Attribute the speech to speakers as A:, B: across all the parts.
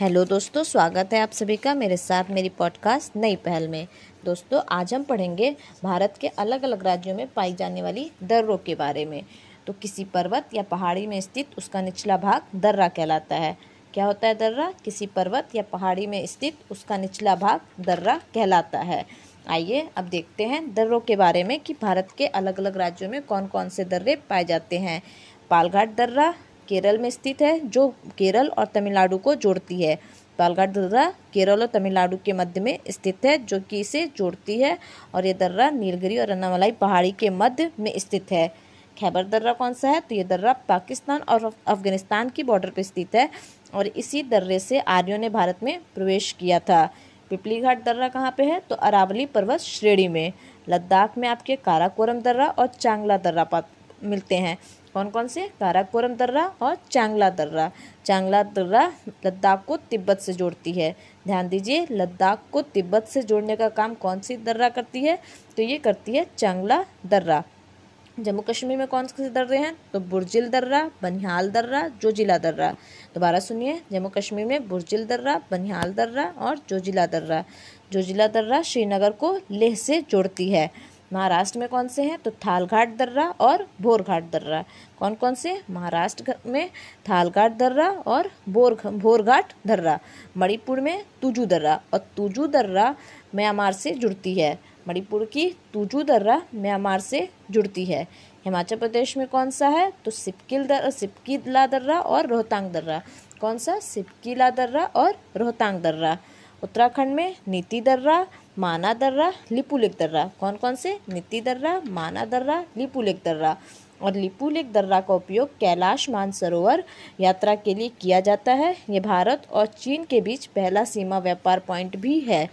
A: Hello दोस्तों, स्वागत है आप सभी का मेरे साथ मेरी पॉडकास्ट नई पहल में। दोस्तों, आज हम पढ़ेंगे भारत के अलग अलग राज्यों में पाई जाने वाली दर्रों के बारे में। तो किसी पर्वत या पहाड़ी में स्थित उसका निचला भाग दर्रा कहलाता है। क्या होता है दर्रा? किसी पर्वत या पहाड़ी में स्थित उसका निचला भाग दर्रा कहलाता है। आइए अब देखते हैं दर्रों के बारे में कि भारत के अलग अलग राज्यों में कौन कौन से दर्रे पाए जाते हैं। पालघाट दर्रा केरल में स्थित है, जो केरल और तमिलनाडु को जोड़ती है। पालघाट दर्रा केरल और तमिलनाडु के मध्य में स्थित है, जो कि इसे जोड़ती है, और ये दर्रा नीलगिरी और अन्नामलाई पहाड़ी के मध्य में स्थित है। खैबर दर्रा कौन सा है? तो ये दर्रा पाकिस्तान और अफ़गानिस्तान की बॉर्डर पर स्थित है, और इसी दर्रे से आर्यों ने भारत में प्रवेश किया था। पिपली घाट दर्रा कहाँ पे है? तो अरावली पर्वत श्रेणी में। लद्दाख में आपके काराकोरम दर्रा और चांगला दर्रा मिलते हैं। कौन कौन से? काराकोरम दर्रा और चांगला दर्रा। चांगला दर्रा लद्दाख को तिब्बत से जोड़ती है। ध्यान दीजिए, लद्दाख को तिब्बत से जोड़ने का काम कौन सी दर्रा करती है? तो ये करती है चांगला दर्रा। जम्मू कश्मीर में कौन से दर्रे हैं? तो बुरजिल दर्रा, बनिहाल दर्रा, जोजिला दर्रा। दोबारा सुनिए जम्मू कश्मीर में बुरजिल दर्रा, बनिहाल दर्रा और जोजिला दर्रा। जोजिला दर्रा श्रीनगर को लेह से जोड़ती है। महाराष्ट्र में कौन से हैं? तो थालघाट, दर्रा और भोरघाट, दर्रा। कौन कौन से? महाराष्ट्र में थालघाट, दर्रा और बोर भोरघाट, दर्रा। मणिपुर में तुजू, दर्रा। और तुजू, दर्रा म्यांमार से जुड़ती है। मणिपुर की तुजू, दर्रा म्यांमार से जुड़ती है। हिमाचल प्रदेश में कौन सा है? तो सिपकिल दर सिपकीला, दर्रा और रोहतांग, दर्रा। कौन सा? सिपकीला, दर्रा और रोहतांग, दर्रा। उत्तराखंड में नीति, दर्रा। माना दर्रा लिपुलिक दर्रा। कौन कौन से? नीति दर्रा, माना दर्रा लिपुलिक दर्रा। और लिपुलिक दर्रा का उपयोग कैलाश मानसरोवर यात्रा के लिए किया जाता है। ये भारत और चीन के बीच पहला सीमा व्यापार पॉइंट भी है।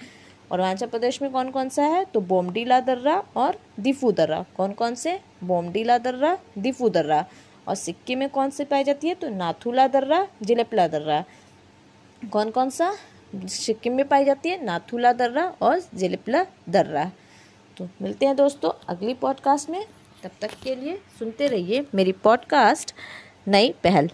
A: और अरुणाचल प्रदेश में कौन कौन सा है? तो बोमडीला दर्रा और दिफू दर्रा। कौन कौन से? बोमडीला दर्रा, दिफू दर्रा। और सिक्किम में कौन से पाई जाती है? तो नाथुला दर्रा, जिलेपला दर्रा। कौन कौन सा? सिक्किम में पाई जाती है, नाथुला दर्रा और जिलिपला दर्रा। तो मिलते हैं दोस्तों अगली पॉडकास्ट में। तब तक के लिए सुनते रहिए मेरी पॉडकास्ट नई पहल।